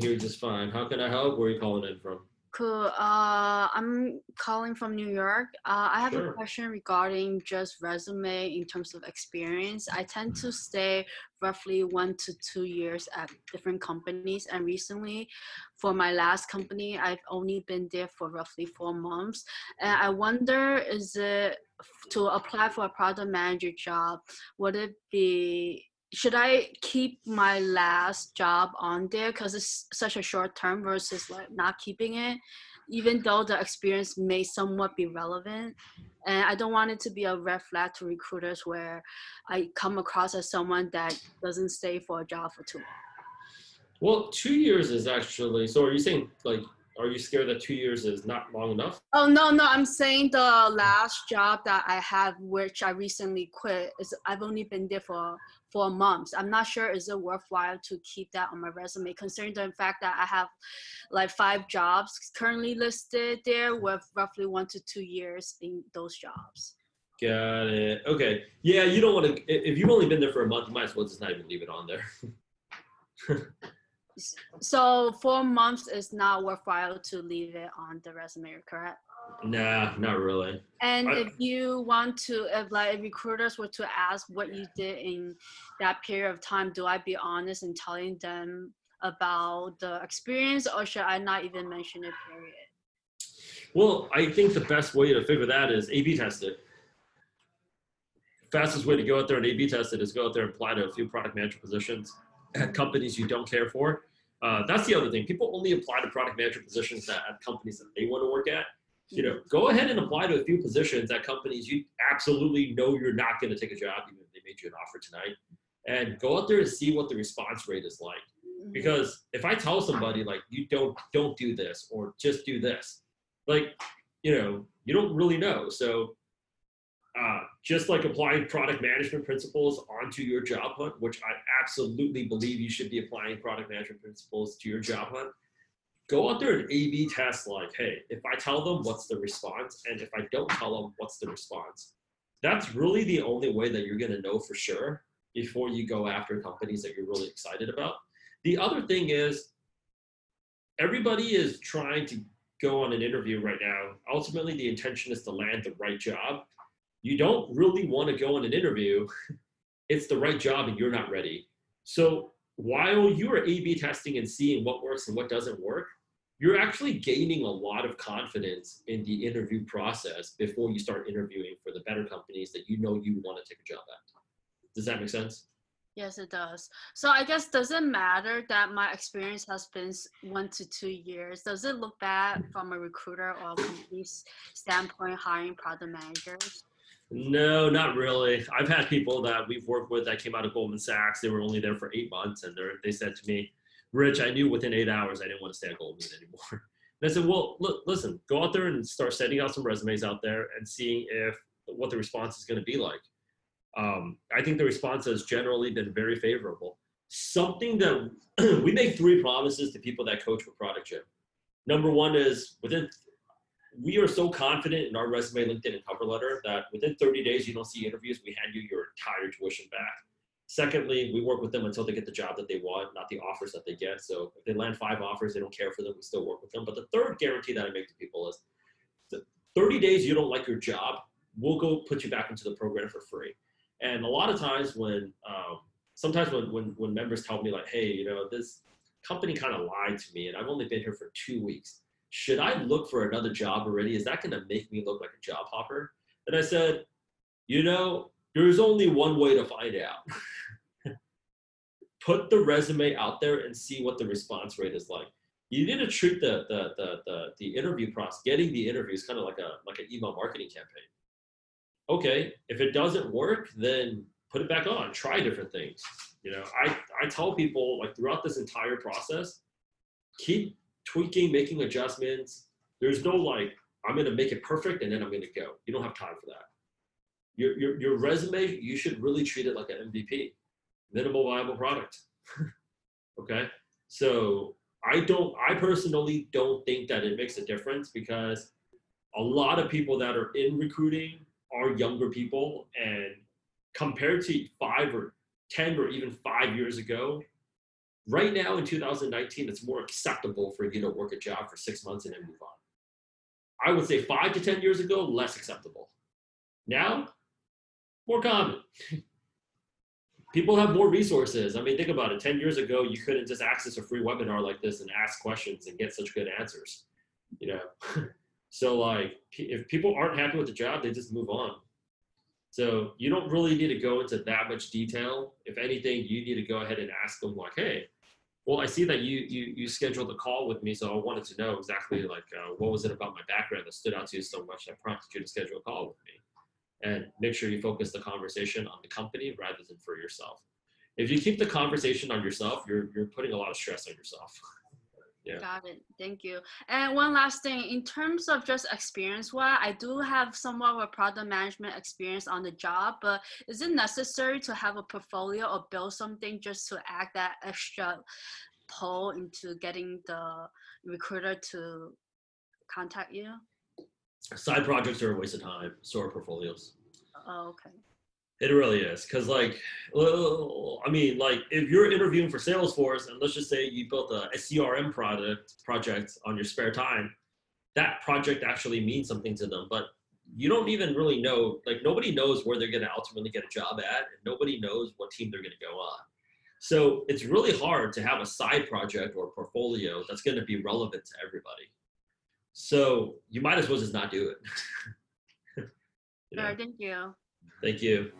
hear you just fine. How can I help? Where are you calling in from? Cool. Uh, I'm calling from New York. Uh, I have Sure. a question regarding just resume in terms of experience. I tend to stay roughly one to two years at different companies, and recently, for my last company, I've only been there for roughly four months. And I wonder, is it to apply for a product manager job? Would it be should I keep my last job on there because it's such a short term versus like not keeping it, even though the experience may somewhat be relevant? And I don't want it to be a red flag to recruiters where I come across as someone that doesn't stay for a job for too long. Well, two years is actually. So are you saying like, are you scared that two years is not long enough? Oh no, no, I'm saying the last job that I have, which I recently quit, is I've only been there for four months. I'm not sure is it worthwhile to keep that on my resume, considering the fact that I have like five jobs currently listed there with roughly one to two years in those jobs. Got it. Okay. Yeah, you don't want to. If you've only been there for a month, you might as well just not even leave it on there. So four months is not worthwhile to leave it on the resume, correct? Nah, not really. And I- if you want to, if like if recruiters were to ask what you did in that period of time, do I be honest in telling them about the experience, or should I not even mention it? Period. Well, I think the best way to figure that is A/B test it. Fastest way to go out there and A/B test it is go out there and apply to a few product manager positions at companies you don't care for. Uh, that's the other thing. People only apply to product manager positions that, at companies that they want to work at. You know, go ahead and apply to a few positions at companies you absolutely know you're not going to take a job, even if they made you an offer tonight. And go out there and see what the response rate is like Mhm. because if i tell somebody like you don't don't do this or just do this like you know you don't really know so uh, just like applying product management principles onto your job hunt which i absolutely believe you should be applying product management principles to your job hunt go out there and a b test like hey if i tell them what's the response and if i don't tell them what's the response that's really the only way that you're going to know for sure before you go after companies that you're really excited about the other thing is, everybody is trying to go on an interview right now. Ultimately, the intention is to land the right job. You don't really want to go on an interview. It's the right job and you're not ready. So while you are A B testing and seeing what works and what doesn't work, you're actually gaining a lot of confidence in the interview process before you start interviewing for the better companies that you know you want to take a job at. Does that make sense? Yes, it does. So I guess does it matter that my experience has been one to two years? Does it look bad from a recruiter or a company's standpoint hiring product managers? No, not really. I've had people that we've worked with that came out of Goldman Sachs. They were only there for eight months, and they they said to me, "Rich, I knew within eight hours I didn't want to stay at Goldman anymore." And I said, "Well, look, listen, go out there and start sending out some resumes out there and seeing if what the response is going to be like." Um, I think the response has generally been very favorable. Something that we make three promises to people that coach for Product Gym. Number one is within we are so confident in our resume, LinkedIn, and cover letter that within 30 days you don't see interviews, we hand you your entire tuition back. Secondly, we work with them until they get the job that they want, not the offers that they get. So if they land five offers, they don't care for them, we still work with them. But the third guarantee that I make to people is the 30 days you don't like your job, we'll go put you back into the program for free. And a lot of times when, um, sometimes when, when, when members tell me like, hey, you know, this company kind of lied to me and I've only been here for two weeks should I look for another job already? Is that going to make me look like a job hopper? And I said, you know, there's only one way to find out. Put the resume out there and see what the response rate is like. You need to treat the the the the, the interview process, getting the interviews, kind of like a like an email marketing campaign. Okay, if it doesn't work, then put it back on. Try different things. You know, I I tell people like throughout this entire process, keep tweaking, making adjustments. There's no like, I'm gonna make it perfect and then I'm gonna go. You don't have time for that. Your your, your resume, you should really treat it like an MVP, minimal viable product. okay, so I don't, I personally don't think that it makes a difference because a lot of people that are in recruiting are younger people, and compared to five or ten or even five years ago, right now in 2019, it's more acceptable for you to work a job for six months and then move on. I would say five to 10 years ago, less acceptable. Now, more common. People have more resources. I mean, think about it. 10 years ago, you couldn't just access a free webinar like this and ask questions and get such good answers, you know? so, like, if people aren't happy with the job, they just move on. So, you don't really need to go into that much detail. If anything, you need to go ahead and ask them, like, hey, well, I see that you you you scheduled a call with me, so I wanted to know exactly like uh, what was it about my background that stood out to you so much that prompted you to schedule a call with me, and make sure you focus the conversation on the company rather than for yourself. If you keep the conversation on yourself, you're you're putting a lot of stress on yourself. Yeah. Got it. Thank you. And one last thing, in terms of just experience, wise, I do have somewhat of a product management experience on the job, but is it necessary to have a portfolio or build something just to add that extra pull into getting the recruiter to contact you? Side projects are a waste of time. So are portfolios. Oh, okay. It really is, cause like, well, I mean, like if you're interviewing for Salesforce, and let's just say you built a, a CRM product project on your spare time, that project actually means something to them. But you don't even really know, like nobody knows where they're gonna ultimately get a job at, and nobody knows what team they're gonna go on. So it's really hard to have a side project or portfolio that's gonna be relevant to everybody. So you might as well just not do it. You know? Sure, thank you. Thank you.